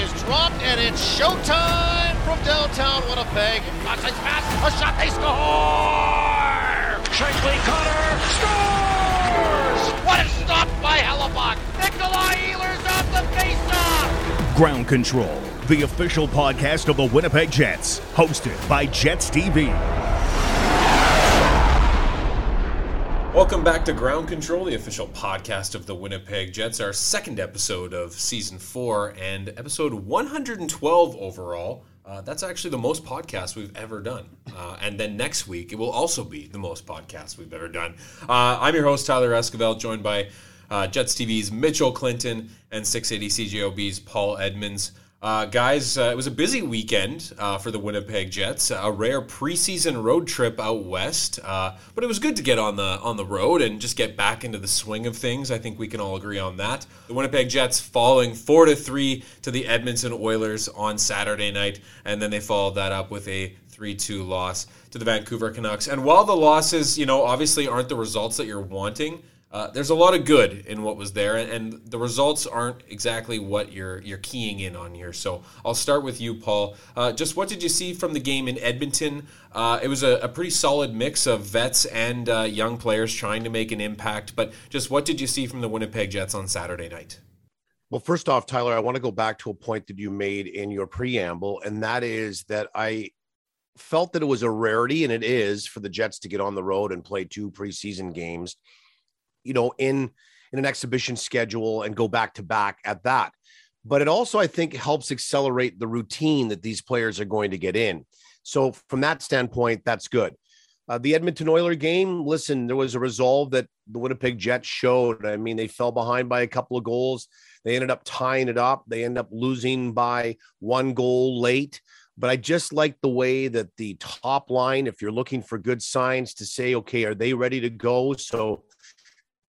is dropped, and it's showtime from downtown Winnipeg. Crossing pass, a shot, they score! Shankly Connor scores! What a stop by Hellebuyck! Nikolai Ehlers off the faceoff! Ground Control, the official podcast of the Winnipeg Jets, hosted by Jets TV. Welcome back to Ground Control, the official podcast of the Winnipeg Jets, our second episode of season four and episode 112 overall. Uh, that's actually the most podcasts we've ever done. Uh, and then next week, it will also be the most podcasts we've ever done. Uh, I'm your host, Tyler Escovel, joined by uh, Jets TV's Mitchell Clinton and 680 CJOB's Paul Edmonds. Uh, guys, uh, it was a busy weekend uh, for the Winnipeg Jets. A rare preseason road trip out west, uh, but it was good to get on the on the road and just get back into the swing of things. I think we can all agree on that. The Winnipeg Jets falling four to three to the Edmonton Oilers on Saturday night, and then they followed that up with a 3-2 loss to the Vancouver Canucks. And while the losses, you know, obviously aren't the results that you're wanting. Uh, there's a lot of good in what was there, and, and, the results aren't exactly what you're you're keying in on here. So I'll start with you, Paul. Uh, just what did you see from the game in Edmonton? Uh, it was a, a, pretty solid mix of vets and uh, young players trying to make an impact. But just what did you see from the Winnipeg Jets on Saturday night? Well, first off, Tyler, I want to go back to a point that you made in your preamble, and that is that I felt that it was a rarity, and it is for the Jets to get on the road and play two preseason games you know, in in an exhibition schedule and go back to back at that. But it also, I think, helps accelerate the routine that these players are going to get in. So from that standpoint, that's good. Uh, the Edmonton Oiler game, listen, there was a resolve that the Winnipeg Jets showed. I mean, they fell behind by a couple of goals. They ended up tying it up. They end up losing by one goal late. But I just like the way that the top line, if you're looking for good signs to say, okay, are they ready to go? So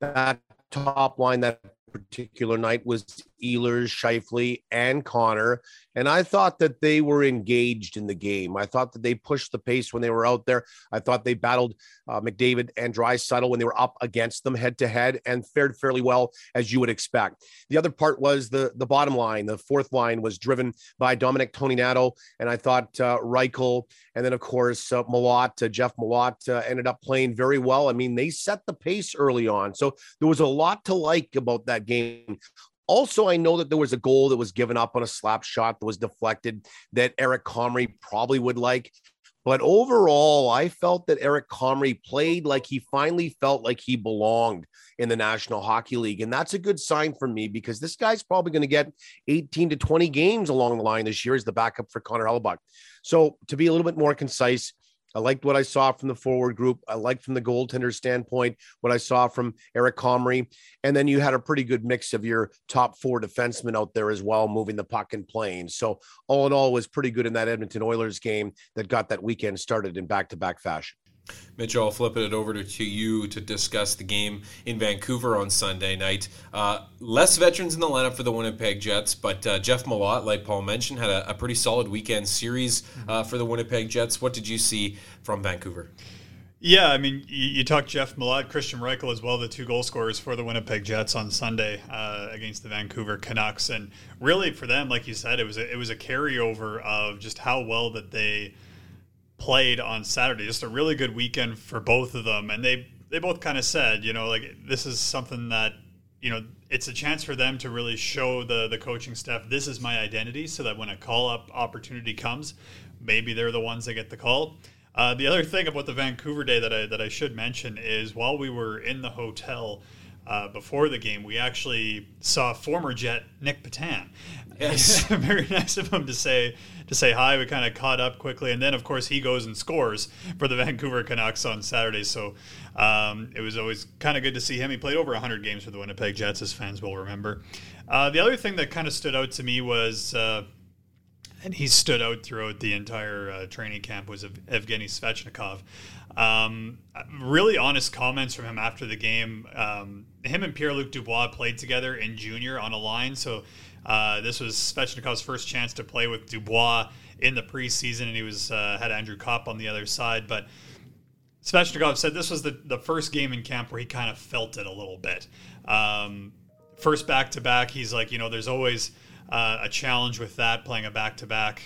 that top line that particular night was Ehlers, Scheifele, and Connor. And I thought that they were engaged in the game. I thought that they pushed the pace when they were out there. I thought they battled uh, McDavid and Draisaitl when they were up against them head to head and fared fairly well as you would expect. The other part was the the bottom line. The fourth line was driven by Dominic Toninato, and I thought uh, Reichel, and then of course uh, Malott, uh, Jeff Malott uh, ended up playing very well. I mean, they set the pace early on, so there was a lot to like about that game. Also, I know that there was a goal that was given up on a slap shot that was deflected that Eric Comrie probably would like. But overall, I felt that Eric Comrie played like he finally felt like he belonged in the National Hockey League. And that's a good sign for me because this guy's probably going to get 18 to 20 games along the line this year as the backup for Connor Hellebuyck. So, to be a little bit more concise, I liked what I saw from the forward group. I liked from the goaltender standpoint what I saw from Eric Comrie. And then you had a pretty good mix of your top four defensemen out there as well, moving the puck and playing. So all in all, was pretty good in that Edmonton Oilers game that got that weekend started in back to back fashion. Mitchell, I'll flip it over to you to discuss the game in Vancouver on Sunday night. Uh, less veterans in the lineup for the Winnipeg Jets, but uh, Jeff Malott, like Paul mentioned, had a, a pretty solid weekend series uh, for the Winnipeg Jets. What did you see from Vancouver? Yeah, I mean, you, you talked Jeff Malott, Kristian Reichel as well, the two goal scorers for the Winnipeg Jets on Sunday uh, against the Vancouver Canucks, and really for them, like you said, it was a, it was a carryover of just how well that they played on Saturday. Just a really good weekend for both of them, and they they both kind of said, you know, like this is something that you know it's a chance for them to really show the the coaching staff this is my identity, so that when a call up opportunity comes, maybe they're the ones that get the call. Uh, the other thing about the Vancouver day that I that I should mention is while we were in the hotel. Uh, before the game, we actually saw former Jet Nick Petan. Yes. very nice of him to say to say hi. We kind of caught up quickly, and then of course he goes and scores for the Vancouver Canucks on Saturday. So um, it was always kind of good to see him. He played over 100 games for the Winnipeg Jets, as fans will remember. Uh, the other thing that kind of stood out to me was. Uh, and he stood out throughout the entire uh, training camp was Evgeny Svechnikov. Um, really honest comments from him after the game. Um, him and Pierre Luc Dubois played together in junior on a line, so uh, this was Svechnikov's first chance to play with Dubois in the preseason, and he was uh, had Andrew Copp on the other side. But Svechnikov said this was the, the first game in camp where he kind of felt it a little bit. Um, first back to back, he's like, you know, there's always uh, a challenge with that, playing a back to back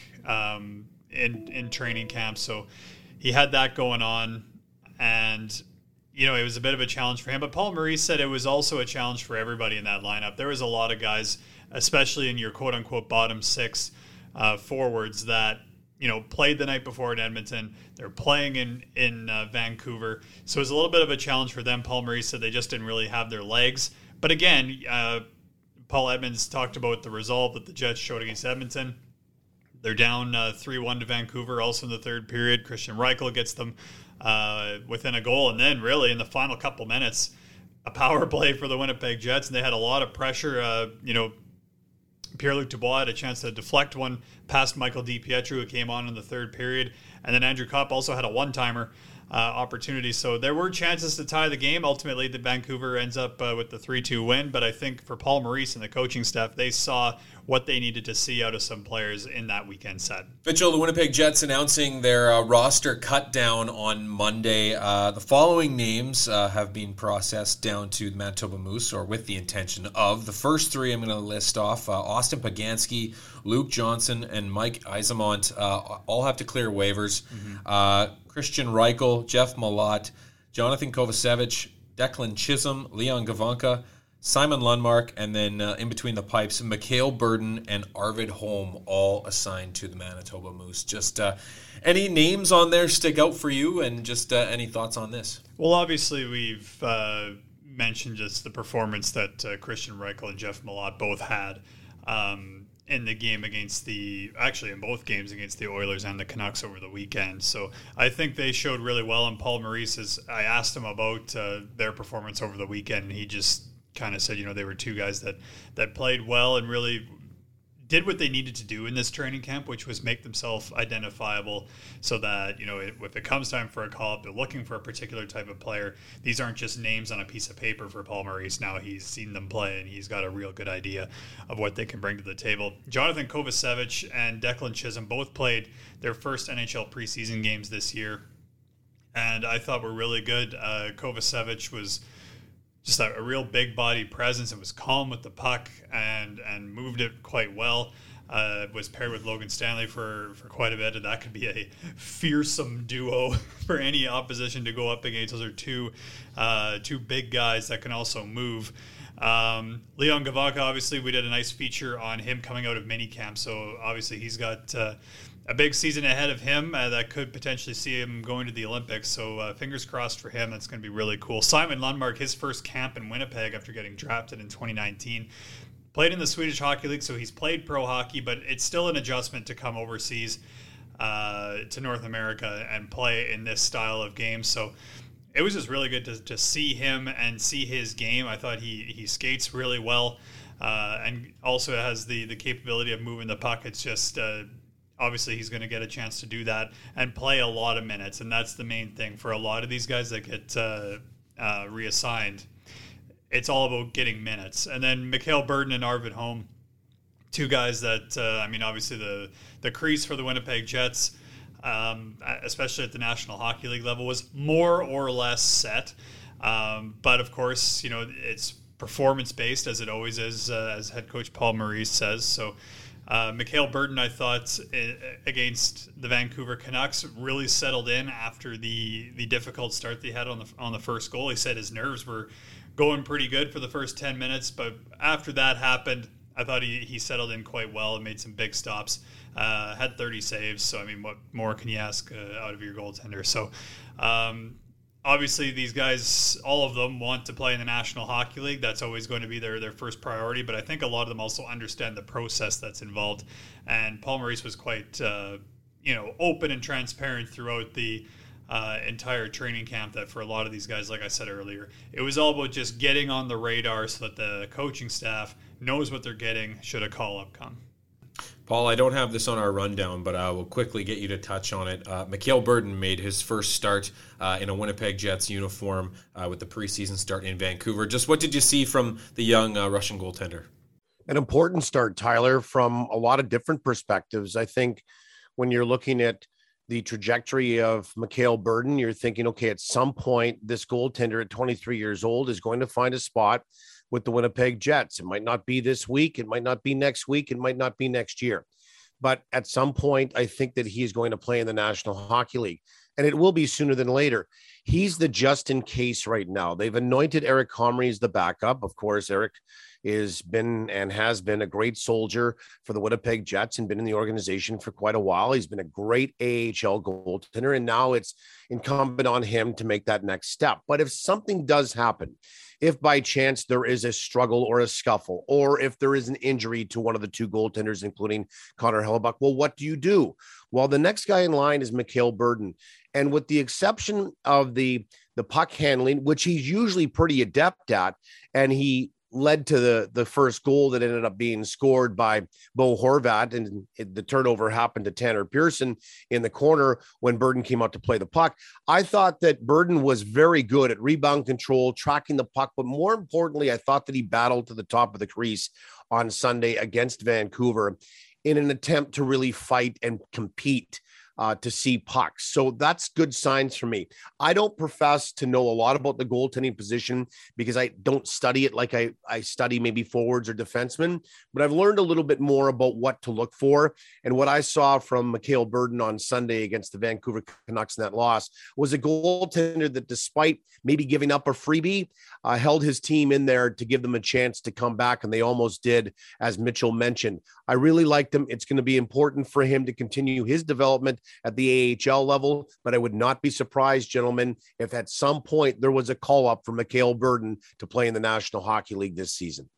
in in training camp. So he had that going on, and you know it was a bit of a challenge for him. But Paul Maurice said it was also a challenge for everybody in that lineup. There was a lot of guys, especially in your quote unquote bottom six uh, forwards, that you know played the night before in Edmonton. They're playing in in uh, Vancouver, so it was a little bit of a challenge for them. Paul Maurice said they just didn't really have their legs. But again, uh, Paul Edmonds talked about the resolve that the Jets showed against Edmonton. They're down uh, 3 1 to Vancouver, also in the third period. Kristian Reichel gets them uh, within a goal. And then, really, in the final couple minutes, a power play for the Winnipeg Jets. And they had a lot of pressure. Uh, you know, Pierre Luc Dubois had a chance to deflect one past Michael DiPietro, who came on in the third period. And then Andrew Copp also had a one timer uh, opportunity. So there were chances to tie the game. Ultimately, the Vancouver ends up uh, with the 3 2 win. But I think for Paul Maurice and the coaching staff, they saw what they needed to see out of some players in that weekend set. Mitchell, the Winnipeg Jets announcing their uh, roster cut down on Monday. Uh, the following names uh, have been processed down to the Manitoba Moose, or with the intention of. The first three I'm going to list off uh, Austin Poganski, Luke Johnson, and Mike Eyssimont uh, all have to clear waivers. Mm-hmm. Uh, Kristian Reichel, Jeff Malott, Jonathan Kovacevic, Declan Chisholm, Leon Gawanke, Simon Lundmark, and then uh, in between the pipes, Mikhail Berdin and Arvid Holm, all assigned to the Manitoba Moose. Just uh, any names on there stick out for you, and just uh, any thoughts on this? Well, obviously, we've uh, mentioned just the performance that uh, Kristian Reichel and Jeff Malott both had. Um, in the game against the actually in both games against the Oilers and the Canucks over the weekend. So I think they showed really well. And Paul Maurice is I asked him about uh, their performance over the weekend. And he just kind of said, you know, they were two guys that that played well and really did what they needed to do in this training camp, which was make themselves identifiable so that, you know, if it comes time for a call up, they're looking for a particular type of player. These aren't just names on a piece of paper for Paul Maurice. Now he's seen them play and he's got a real good idea of what they can bring to the table. Jonathan Kovacevic and Declan Chisholm both played their first NHL preseason games this year. And I thought were really good. Uh, Kovacevic was just a, a, real big body presence and was calm with the puck and and moved it quite well. Uh, was paired with Logan Stanley for, for quite a bit, and that could be a fearsome duo for any opposition to go up against. Those are two uh, two big guys that can also move. Um, Leon Gawanke, obviously, we did a nice feature on him coming out of minicamp, so obviously he's got uh, a big season ahead of him uh, that could potentially see him going to the Olympics. So uh, fingers crossed for him. That's going to be really cool. Simon Lundmark, his first camp in Winnipeg after getting drafted in 2019. Played in the Swedish Hockey League, so he's played pro hockey, but it's still an adjustment to come overseas uh, to North America and play in this style of game. So it was just really good to, to see him and see his game. I thought he, he skates really well. Uh, and also has the the capability of moving the puck. It's just uh, obviously he's going to get a chance to do that and play a lot of minutes and that's the main thing for a lot of these guys that get uh, uh, reassigned. It's all about getting minutes. And then Mikhail Berdin and Arvid Holm two guys that uh, I mean obviously the the crease for the Winnipeg Jets um, especially at the National Hockey League level was more or less set. Um, but of course you know it's performance based as it always is uh, as head coach Paul Maurice says. So uh, Mikhail Berdin, I thought, against the Vancouver Canucks, really settled in after the the difficult start they had on the on the first goal. He said his nerves were going pretty good for the first ten minutes, but after that happened, I thought he, he settled in quite well and made some big stops. Uh, had 30 saves, so I mean, what more can you ask uh, out of your goaltender? So, um, obviously these guys, all of them want to play in the National Hockey League. That's always going to be their, their first priority. But I think a lot of them also understand the process that's involved. And Paul Maurice was quite, uh, you know, open and transparent throughout the uh, entire training camp. That for a lot of these guys, like I said earlier, it was all about just getting on the radar so that the coaching staff knows what they're getting should a call up come. Paul, I don't have this on our rundown, but I will quickly get you to touch on it. Uh, Mikhail Berdin made his first start uh, in a Winnipeg Jets uniform uh, with the preseason start in Vancouver. Just what did you see from the young uh, Russian goaltender? An important start, Tyler, from a lot of different perspectives. I think when you're looking at the trajectory of Mikhail Berdin, you're thinking, okay, at some point, this goaltender at 23 years old is going to find a spot with the Winnipeg Jets. It might not be this week, it might not be next week, it might not be next year. But at some point, I think that he is going to play in the National Hockey League, and it will be sooner than later. He's the just in case right now. They've anointed Eric Comrie as the backup. Of course, Eric is been and has been a great soldier for the Winnipeg Jets and been in the organization for quite a while. He's been a great AHL goaltender, and now it's incumbent on him to make that next step. But if something does happen, if by chance there is a struggle or a scuffle, or if there is an injury to one of the two goaltenders, including Connor Hellebuyck, well, what do you do? Well, the next guy in line is Mikhail Berdin. And with the exception of the the puck handling, which he's usually pretty adept at, and he led to the the first goal that ended up being scored by Bo Horvat, and it, the turnover happened to Tanner Pearson in the corner when Berdin came out to play the puck. I thought that Berdin was very good at rebound control, tracking the puck, but more importantly, I thought that he battled to the top of the crease on Sunday against Vancouver in an attempt to really fight and compete uh, to see pucks. So that's good signs for me. I don't profess to know a lot about the goaltending position because I don't study it like I, I study maybe forwards or defensemen, but I've learned a little bit more about what to look for. And what I saw from Mikhail Berdin on Sunday against the Vancouver Canucks in that loss was a goaltender that, despite maybe giving up a freebie, uh, held his team in there to give them a chance to come back. And they almost did, as Mitchell mentioned. I really liked him. It's going to be important for him to continue his development at the AHL level, but I would not be surprised, gentlemen, if at some point there was a call up for Mikhail Berdin to play in the National Hockey League this season.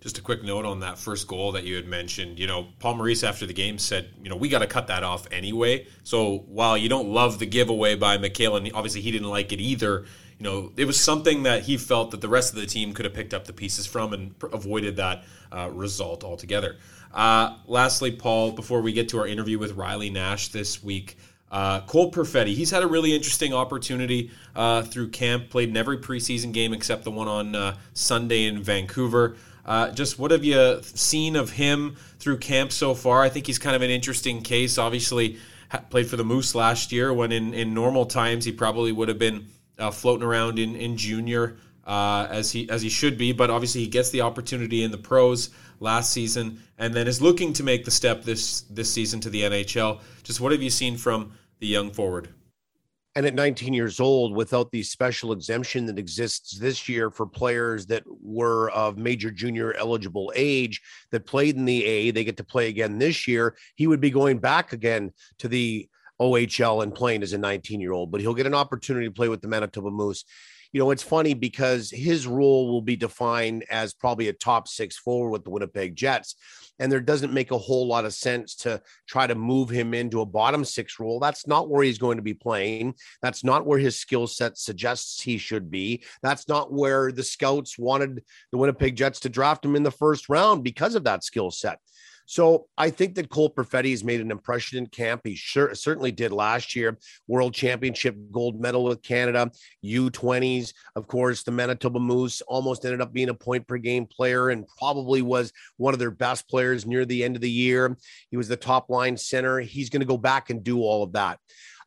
Just a quick note on that first goal that you had mentioned. You know, Paul Maurice after the game said, you know, we got to cut that off anyway. So while you don't love the giveaway by Mikhail, and obviously he didn't like it either, you know, it was something that he felt that the rest of the team could have picked up the pieces from and avoided that uh, result altogether. Uh, lastly, Paul, before we get to our interview with Riley Nash this week, uh, Cole Perfetti, he's had a really interesting opportunity uh, through camp, played in every preseason game except the one on uh, Sunday in Vancouver. Uh, just what have you seen of him through camp so far? I think he's kind of an interesting case. Obviously, played for the Moose last year when in, in normal times he probably would have been uh, floating around in, in junior uh, as he as he should be. But obviously, he gets the opportunity in the pros last season, and then is looking to make the step this this season to the NHL. Just what have you seen from the young forward? And at 19 years old, without the special exemption that exists this year for players that were of major junior eligible age that played in the A, they get to play again this year. He would be going back again to the OHL and playing as a 19 year old, but he'll get an opportunity to play with the Manitoba Moose you know, it's funny because his role will be defined as probably a top six forward with the Winnipeg Jets. And there doesn't make a whole lot of sense to try to move him into a bottom six role. That's not where he's going to be playing. That's not where his skill set suggests he should be. That's not where the scouts wanted the Winnipeg Jets to draft him in the first round because of that skill set. So I think that Cole Perfetti has made an impression in camp. He sure certainly did last year. World Championship gold medal with Canada, U20s, of course. The Manitoba Moose almost ended up being a point per game player and probably was one of their best players near the end of the year. He was the top line center. He's going to go back and do all of that.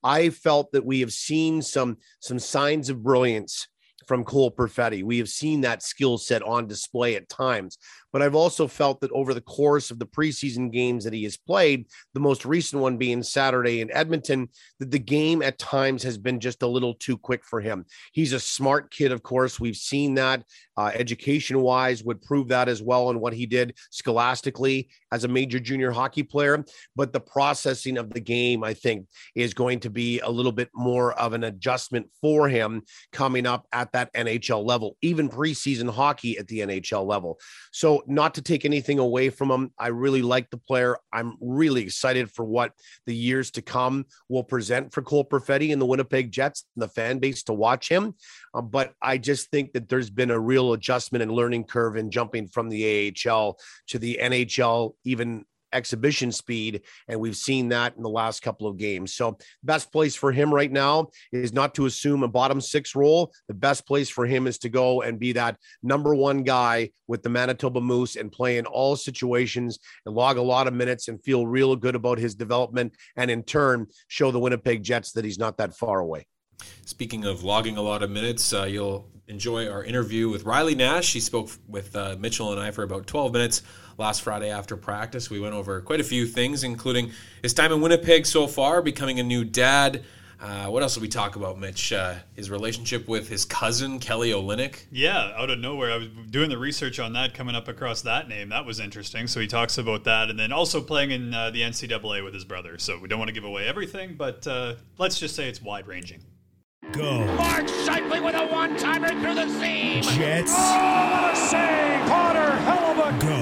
I felt that we have seen some some signs of brilliance from Cole Perfetti. We have seen that skill set on display at times, but I've also felt that over the course of the preseason games that he has played, the most recent one being Saturday in Edmonton, that the game at times has been just a little too quick for him. He's a smart kid, of course. We've seen that uh, education wise, would prove that as well in what he did scholastically as a major junior hockey player. But the processing of the game, I think, is going to be a little bit more of an adjustment for him coming up at that NHL level, even preseason hockey at the NHL level. So, not to take anything away from him, I really like the player. I'm really excited for what the years to come will present for Cole Perfetti and the Winnipeg Jets and the fan base to watch him. Um, but I just think that there's been a real adjustment and learning curve in jumping from the AHL to the NHL even exhibition speed. And we've seen that in the last couple of games. So, best place for him right now is not to assume a bottom six role. The best place for him is to go and be that number one guy with the Manitoba Moose and play in all situations and log a lot of minutes and feel real good about his development. And in turn, show the Winnipeg Jets that he's not that far away. Speaking of logging a lot of minutes, uh, you'll enjoy our interview with Riley Nash. She spoke with uh, Mitchell and I for about 12 minutes last Friday after practice. We went over quite a few things, including his time in Winnipeg so far, becoming a new dad. Uh, what else did we talk about, Mitch? Uh, his relationship with his cousin, Kelly Olynyk. Yeah, out of nowhere. I was doing the research on that, coming up across that name. That was interesting. So he talks about that, and then also playing in uh, the NCAA with his brother. So we don't want to give away everything, but uh, let's just say it's wide ranging. Go. Mark with a one-timer through the seam. Jets. Oh, what a save! Potter, hell of a Go.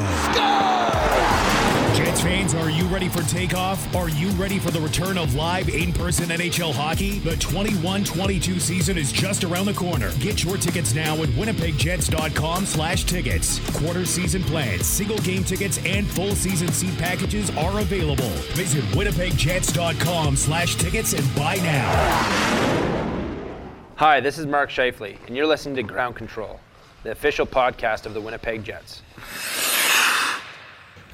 Jets fans, are you ready for takeoff? Are you ready for the return of live in-person NHL hockey? The 21-22 season is just around the corner. Get your tickets now at winnipegjets.com slash tickets. Quarter season plans, single game tickets, and full season seat packages are available. Visit winnipegjets.com slash tickets and buy now. Hi, this is Mark Scheifele, and you're listening to Ground Control, the official podcast of the Winnipeg Jets.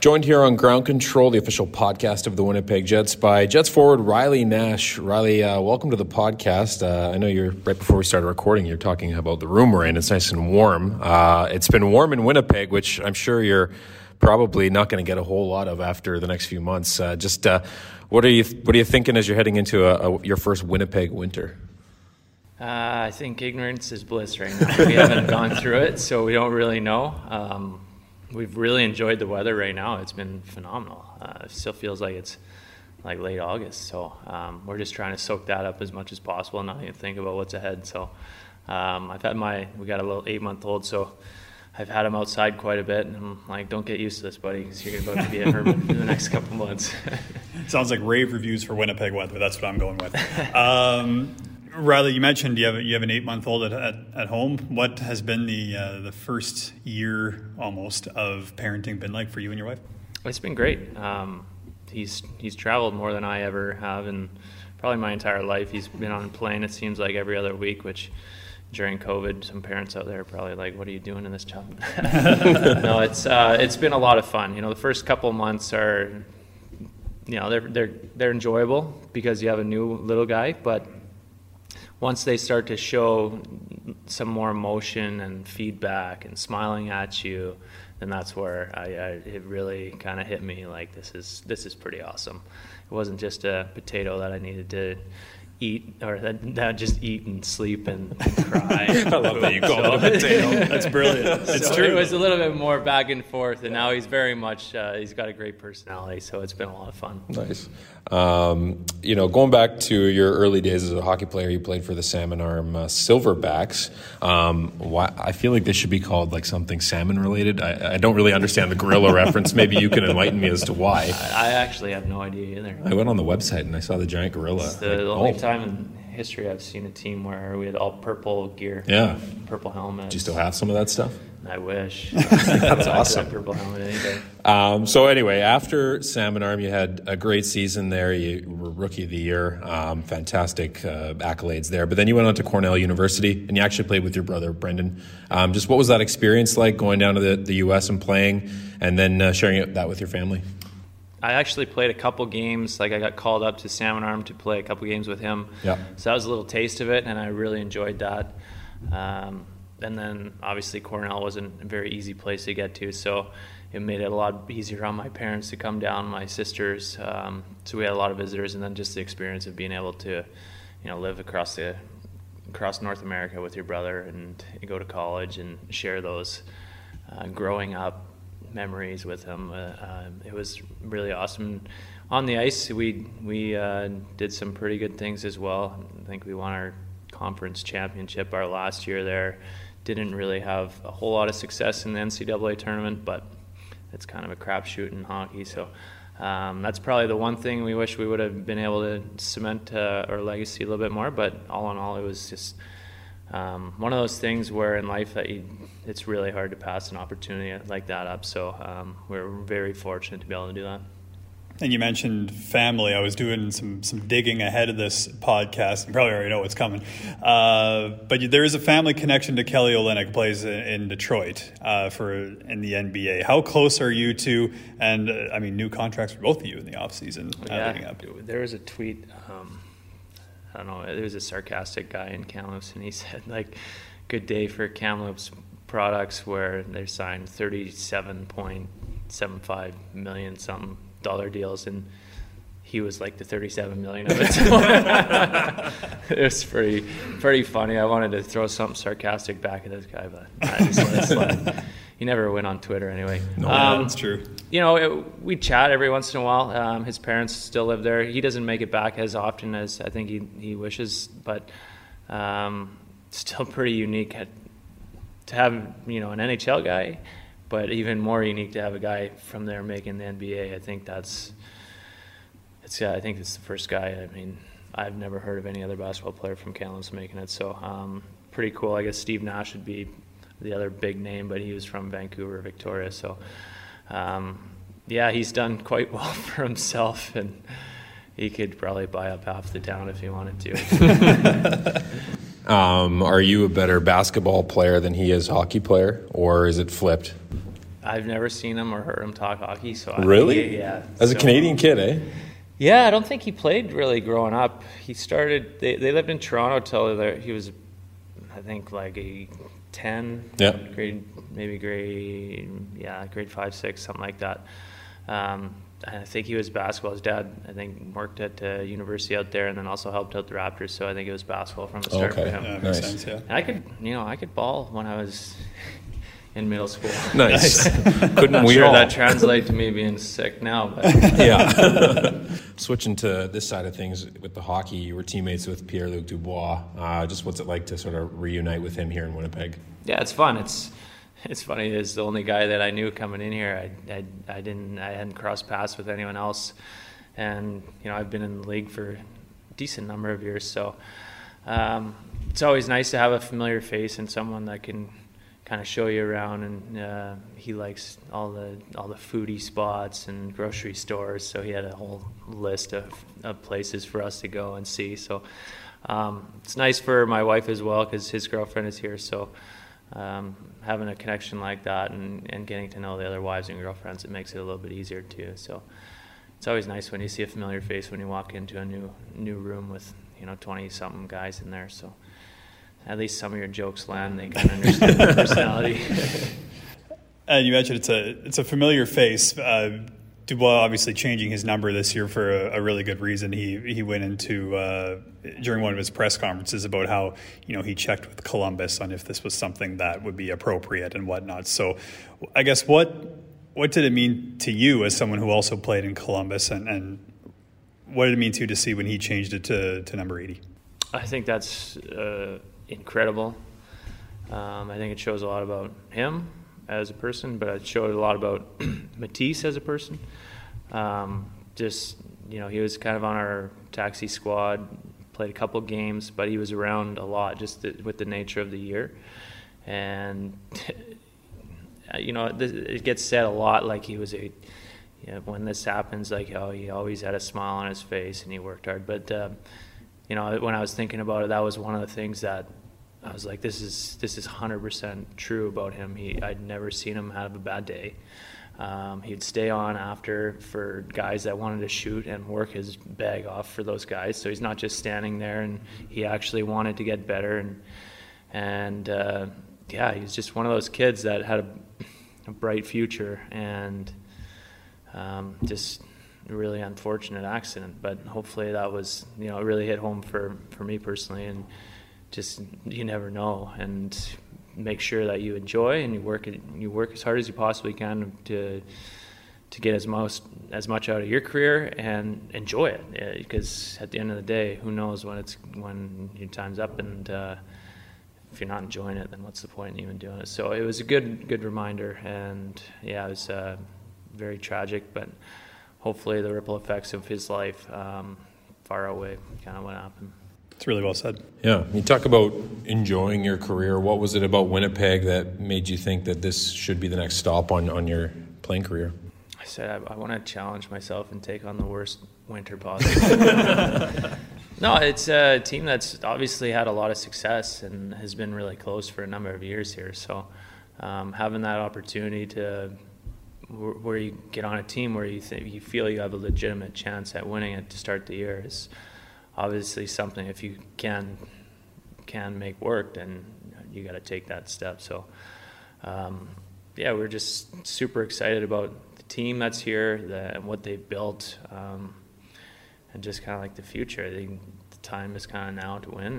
Joined here on Ground Control, the official podcast of the Winnipeg Jets, by Jets forward Riley Nash. Riley, uh, welcome to the podcast. Uh, I know you're right before we started recording. You're talking about the room we're in. It's nice and warm. Uh, it's been warm in Winnipeg, which I'm sure you're probably not going to get a whole lot of after the next few months. Uh, just uh, what are you what are you thinking as you're heading into a, a, your first Winnipeg winter? Uh, I think ignorance is bliss right now. We haven't gone through it, so we don't really know. Um, we've really enjoyed the weather right now. It's been phenomenal. Uh, it still feels like it's like late August, so um, we're just trying to soak that up as much as possible and not even think about what's ahead. So um, I've had my we got a little eight month old, so I've had him outside quite a bit, and I'm like, don't get used to this, buddy, because you're about to be a hermit in the next couple months. Sounds like rave reviews for Winnipeg weather. That's what I'm going with. Um, Riley, you mentioned you have you have an eight month old at, at, at, home. What has been the uh, the first year almost of parenting been like for you and your wife? It's been great. Um, he's he's traveled more than I ever have, and probably my entire life. He's been on a plane. It seems like every other week, which during COVID, some parents out there are probably like, "What are you doing in this job?" no, it's uh, it's been a lot of fun. You know, the first couple months are, you know, they're they're they're enjoyable because you have a new little guy, but once they start to show some more emotion and feedback and smiling at you, then that's where I, I it really kind of hit me like this is this is pretty awesome. It wasn't just a potato that I needed to eat or that, that just eat and sleep and, and cry. I love that you call so, it a potato. That's brilliant. It's so true. It was a little bit more back and forth, and now he's very much uh, he's got a great personality. So it's been a lot of fun. Nice. Um, you know, going back to your early days as a hockey player, you played for the Salmon Arm uh, Silverbacks. Um, why, I feel like this should be called like something salmon related. I, I don't really understand the gorilla reference. Maybe you can enlighten me as to why. I, I, actually have no idea either. I went on the website and I saw the giant gorilla. It's the like, only oh. time in history I've seen a team where we had all purple gear. Yeah. Purple helmets. Do you still have some of that stuff? I wish. That's awesome. Purple helmet any day. Um, so anyway, after Salmon Arm, you had a great season there. You were rookie of the year, um, fantastic uh, accolades there. But then you went on to Cornell University, and you actually played with your brother Brendan. Um, just what was that experience like going down to the, the U.S. and playing, and then uh, sharing that with your family? I actually played a couple games. Like I got called up to Salmon Arm to play a couple games with him. Yeah. So that was a little taste of it, and I really enjoyed that. Um, and then obviously Cornell wasn't a very easy place to get to, so it made it a lot easier on my parents to come down, my sisters. Um, so we had a lot of visitors, and then just the experience of being able to, you know, live across the across North America with your brother and go to college and share those uh, growing up memories with him. Uh, uh, it was really awesome. On the ice, we we uh, did some pretty good things as well. I think we won our conference championship our last year there. Didn't really have a whole lot of success in the NCAA tournament, but it's kind of a crapshoot in hockey. So um, that's probably the one thing we wish we would have been able to cement uh, our legacy a little bit more. But all in all, it was just um, one of those things where in life that you, it's really hard to pass an opportunity like that up. So um, we're very fortunate to be able to do that. And you mentioned family. I was doing some some digging ahead of this podcast. You probably already know what's coming. Uh, but there is a family connection to Kelly Olynyk, plays in, in Detroit uh, for in the NBA. How close are you to? And uh, I mean, new contracts for both of you in the offseason uh, yeah, up. There was a tweet. Um, I don't know. There was a sarcastic guy in Kamloops, and he said like, "Good day for Kamloops products," where they signed thirty-seven point seven five million something dollar deals, and he was like the 37 million of it. it was pretty pretty funny. I wanted to throw something sarcastic back at this guy, but I just let it slide. He never went on Twitter anyway. No, um, that's true. You know, it, we chat every once in a while. Um, his parents still live there. He doesn't make it back as often as I think he, he wishes, but um, still pretty unique to have you know an NHL guy but even more unique to have a guy from there making the NBA. I think that's it's yeah. I think it's the first guy. I mean, I've never heard of any other basketball player from Kamloops making it. So um, pretty cool. I guess Steve Nash would be the other big name, but he was from Vancouver, Victoria. So um, yeah, he's done quite well for himself and. He could probably buy up half the town if he wanted to. um, are you a better basketball player than he is hockey player, or is it flipped? I've never seen him or heard him talk hockey. So really, I, yeah. As so, a Canadian kid, eh? Yeah, I don't think he played really growing up. He started. They, they lived in Toronto till he was, I think, like a ten. Yeah. Grade maybe grade yeah grade five six something like that. Um, I think he was basketball. His dad, I think, worked at the university out there, and then also helped out the Raptors. So I think it was basketball from the start okay. for him. Yeah, nice. Sense, yeah. I could, you know, I could ball when I was in middle school. Nice. Couldn't Not we sure all? that translate to me being sick now, but yeah. Switching to this side of things with the hockey, you were teammates with Pierre Luc Dubois. Uh, just what's it like to sort of reunite with him here in Winnipeg? Yeah, it's fun. It's it's funny. It's the only guy that I knew coming in here. I, I, I didn't I hadn't crossed paths with anyone else, and you know I've been in the league for a decent number of years, so. Um, it's always nice to have a familiar face and someone that can kind of show you around. And uh, he likes all the all the foodie spots and grocery stores. So he had a whole list of, of places for us to go and see. So um, it's nice for my wife as well because his girlfriend is here. So um, having a connection like that and, and getting to know the other wives and girlfriends, it makes it a little bit easier too. So it's always nice when you see a familiar face when you walk into a new new room with you know 20 something guys in there. So at least some of your jokes land. They kind of understand your personality. and you mentioned it's a it's a familiar face. Uh, Dubois obviously changing his number this year for a, a really good reason. He he went into uh, during one of his press conferences about how you know he checked with Columbus on if this was something that would be appropriate and whatnot. So, I guess what what did it mean to you as someone who also played in Columbus, and, and what did it mean to you to see when he changed it to, to number eighty? I think that's. Uh, incredible. Um, I think it shows a lot about him as a person, but it showed a lot about Matiss as a person. Um, just you know, he was kind of on our taxi squad, played a couple games, but he was around a lot just with the nature of the year. And you know, it gets said a lot like he was a. You know, when this happens, like oh, he always had a smile on his face and he worked hard. But uh, you know, when I was thinking about it, that was one of the things that I was like, this is this is hundred percent true about him. He I'd never seen him have a bad day. Um, he'd stay on after for guys that wanted to shoot and work his bag off for those guys. So he's not just standing there, and he actually wanted to get better. And and uh, yeah, he's just one of those kids that had a, a bright future and um, just really unfortunate accident. But hopefully that was you know it really hit home for for me personally and just you never know and make sure that you enjoy and you work you work as hard as you possibly can to to get as most as much out of your career and enjoy it because at the end of the day who knows when it's when your time's up and uh, if you're not enjoying it then what's the point in even doing it so it was a good good reminder and yeah it was uh, very tragic but hopefully the ripple effects of his life um, far outweigh kind of what happened it's really well said. Yeah. You talk about enjoying your career. What was it about Winnipeg that made you think that this should be the next stop on, on your playing career? I said I, I want to challenge myself and take on the worst winter possible. no, it's a team that's obviously had a lot of success and has been really close for a number of years here. So um, having that opportunity to where you get on a team where you think you feel you have a legitimate chance at winning it to start the year is obviously something if you can can make work then you got to take that step. So um, yeah we're just super excited about the team that's here the, and what they've built um, and just kind of like the future. I think the time is kind of now to win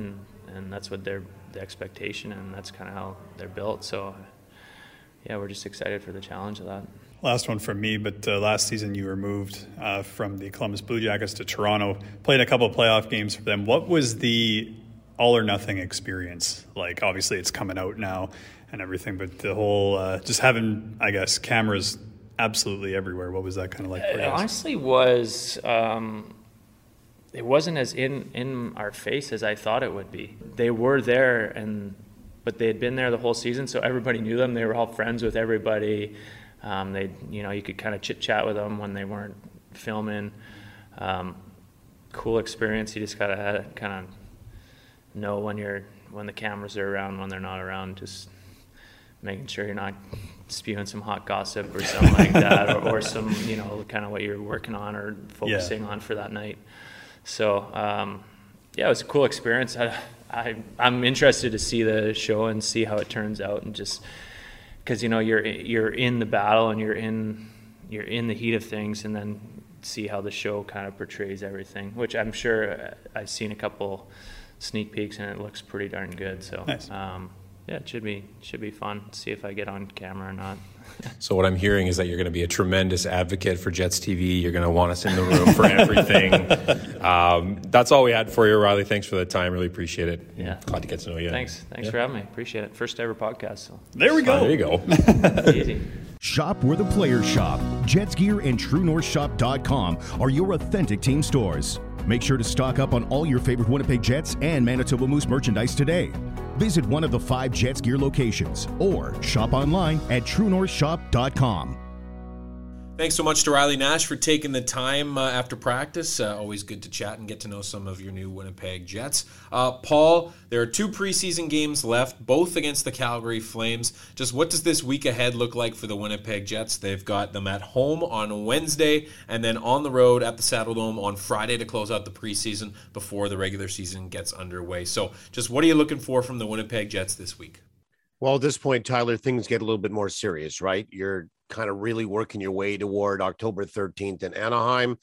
and, and that's what they're the expectation and that's kind of how they're built. So yeah we're just excited for the challenge of that Last one from me, but uh, last season you were moved uh, from the Columbus Blue Jackets to Toronto, played a couple of playoff games for them. What was the all or nothing experience like? Obviously, it's coming out now and everything, but the whole uh, just having, I guess, cameras absolutely everywhere. What was that kind of like? For you? It honestly was. Um, it wasn't as in in our face as I thought it would be. They were there, and but they had been there the whole season, so everybody knew them. They were all friends with everybody. Um, they, you know, you could kind of chit chat with them when they weren't filming. Um, cool experience. You just gotta kind of know when you're when the cameras are around, when they're not around. Just making sure you're not spewing some hot gossip or something like that, or, or, some, you know, kind of what you're working on or focusing yeah. on for that night. So, um, yeah, it was a cool experience. I, I, I'm interested to see the show and see how it turns out, and just because you know you're you're in the battle and you're in you're in the heat of things, and then see how the show kind of portrays everything. Which I'm sure uh, I've seen a couple sneak peeks, and it looks pretty darn good. So. Nice. Um, yeah, it should be should be fun. See if I get on camera or not. So what I'm hearing is that you're going to be a tremendous advocate for Jets TV. You're going to want us in the room for everything. um, that's all we had for you, Riley. Thanks for the time. Really appreciate it. Yeah, glad to get to know you. Thanks. Thanks yeah. for having me. Appreciate it. First ever podcast. So there we go. there you go. Easy. Shop where the players shop. Jets Gear and TrueNorthShop.com are your authentic team stores. Make sure to stock up on all your favorite Winnipeg Jets and Manitoba Moose merchandise today. Visit one of the five Jets Gear locations or shop online at truenorthshop.com. Thanks so much to Riley Nash for taking the time uh, after practice. Uh, always good to chat and get to know some of your new Winnipeg Jets. Uh, Paul, there are two preseason games left, both against the Calgary Flames. Just what does this week ahead look like for the Winnipeg Jets? They've got them at home on Wednesday and then on the road at the Saddledome on Friday to close out the preseason before the regular season gets underway. So, just what are you looking for from the Winnipeg Jets this week? Well, at this point, Tyler, things get a little bit more serious, right? You're kind of really working your way toward October 13th in Anaheim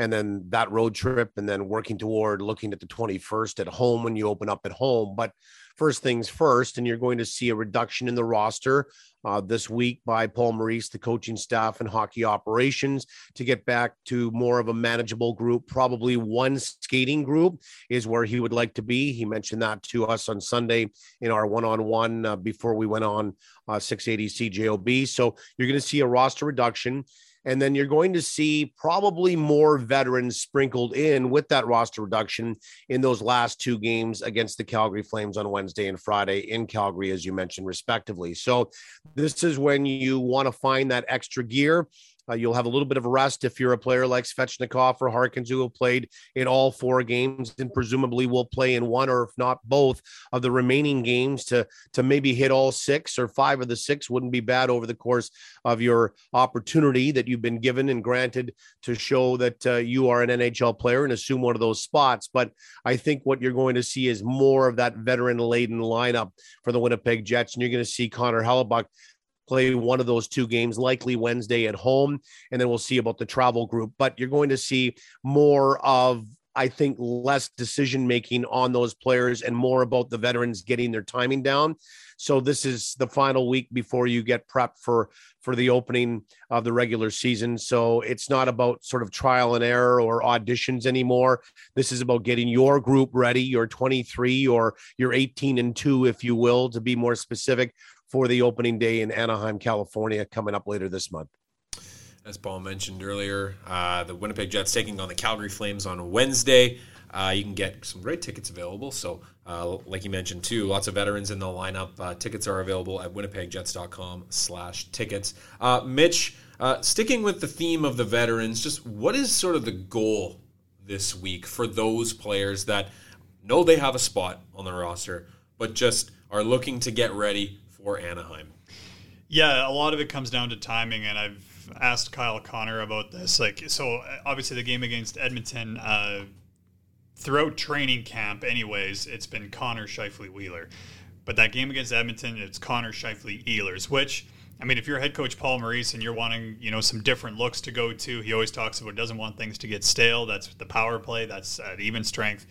and then that road trip and then working toward looking at the 21st at home when you open up at home. But first things first and you're going to see a reduction in the roster uh, this week by paul maurice the coaching staff and hockey operations to get back to more of a manageable group. Probably one skating group is where he would like to be. He mentioned that to us on sunday in our one-on-one uh, before we went on uh, 680 cjob so you're going to see a roster reduction and then you're going to see probably more veterans sprinkled in with that roster reduction in those last two games against the Calgary Flames on Wednesday and Friday in Calgary, as you mentioned, respectively. So, this is when you want to find that extra gear. Uh, you'll have a little bit of rest if you're a player like Svechnikov or Harkins who have played in all four games and presumably will play in one or if not both of the remaining games to to maybe hit all six or five of the six wouldn't be bad over the course of your opportunity that you've been given and granted to show that uh, you are an NHL player and assume one of those spots. But I think what you're going to see is more of that veteran laden lineup for the Winnipeg Jets, and you're going to see Connor Hellebuyck play one of those two games, likely Wednesday at home, and then we'll see about the travel group. But you're going to see more of I think less decision making on those players and more about the veterans getting their timing down. So this is the final week before you get prepped for for the opening of the regular season. So it's not about sort of trial and error or auditions anymore. This is about getting your group ready, your 23 or your 18 and 2 if you will to be more specific for the opening day in Anaheim, California, coming up later this month. As Paul mentioned earlier, uh, the Winnipeg Jets taking on the Calgary Flames on Wednesday. uh, you can get some great tickets available. So, uh, like you mentioned too, lots of veterans in the lineup. Uh, tickets are available at winnipegjets.com/tickets. Uh, Mitch, uh, sticking with the theme of the veterans, just what is sort of the goal this week for those players that know they have a spot on the roster, but just are looking to get ready for Anaheim? Yeah, a lot of it comes down to timing, and I've asked Kyle Connor about this. Like, so obviously the game against Edmonton, uh, throughout training camp, anyways, it's been Connor Scheifele Wheeler. But that game against Edmonton, it's Connor Scheifele Ehlers, which I mean, if you're head coach Paul Maurice and you're wanting, you know, some different looks to go to, he always talks about doesn't want things to get stale. That's the power play. That's at even strength.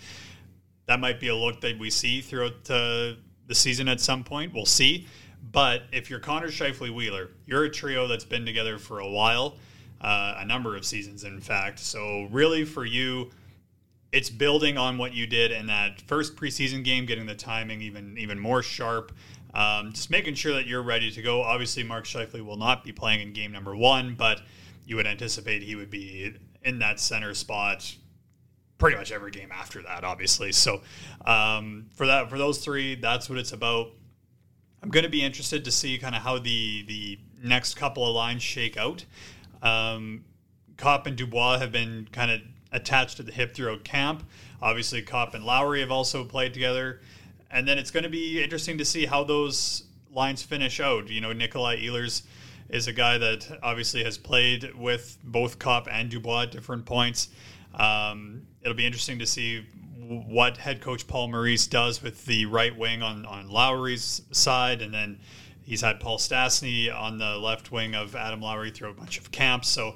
That might be a look that we see throughout uh, the season at some point. We'll see. But if you're Connor Scheifele Wheeler, you're a trio that's been together for a while, uh, a number of seasons, in fact. So really, for you, it's building on what you did in that first preseason game, getting the timing even even more sharp. Um, just making sure that you're ready to go. Obviously, Mark Scheifele will not be playing in game number one, but you would anticipate he would be in that center spot pretty much every game after that, obviously. So um, for that, for those three, that's what it's about. I'm going to be interested to see kind of how the the next couple of lines shake out. Um, Copp and Dubois have been kind of attached to the hip throughout camp. Obviously, Copp and Lowry have also played together and then it's going to be interesting to see how those lines finish out. You know, Nikolai Ehlers is a guy that obviously has played with both Copp and Dubois at different points. Um, it'll be interesting to see what head coach Paul Maurice does with the right wing on, on Lowry's side, and then he's had Paul Stastny on the left wing of Adam Lowry through a bunch of camps. So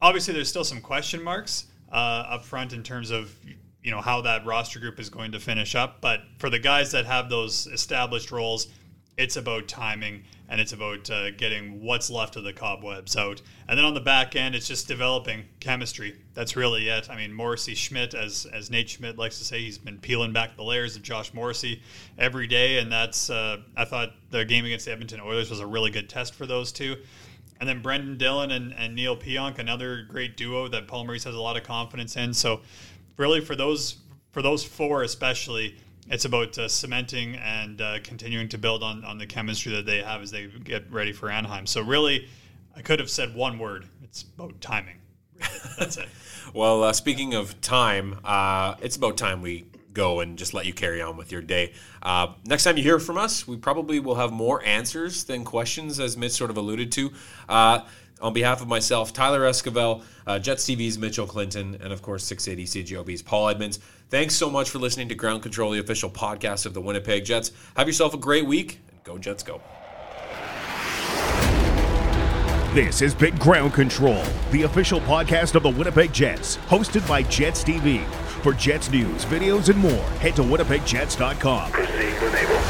obviously, there's still some question marks uh, up front in terms of you know how that roster group is going to finish up. But for the guys that have those established roles, it's about timing and it's about uh, getting what's left of the cobwebs out. And then on the back end, it's just developing chemistry. That's really it. I mean, Morrissey Schmidt, as as Nate Schmidt likes to say, he's been peeling back the layers of Josh Morrissey every day, and that's uh, I thought the game against the Edmonton Oilers was a really good test for those two. And then Brendan Dillon and, and Neal Pionk, another great duo that Paul Maurice has a lot of confidence in. So really for those for those four especially, it's about uh, cementing and uh, continuing to build on on the chemistry that they have as they get ready for Anaheim. So really, I could have said one word. It's about timing. That's it. well, uh, speaking of time, uh, it's about time we go and just let you carry on with your day. Uh, next time you hear from us, we probably will have more answers than questions, as Mitch sort of alluded to. Uh, on behalf of myself, Tyler Esquivel, uh, Jets TV's Mitchell Clinton, and of course 680 CJOB's Paul Edmonds. Thanks so much for listening to Ground Control, the official podcast of the Winnipeg Jets. Have yourself a great week, and go Jets go. This has been Ground Control, the official podcast of the Winnipeg Jets, hosted by Jets TV. For Jets news, videos, and more, head to winnipegjets.com. Proceed when able.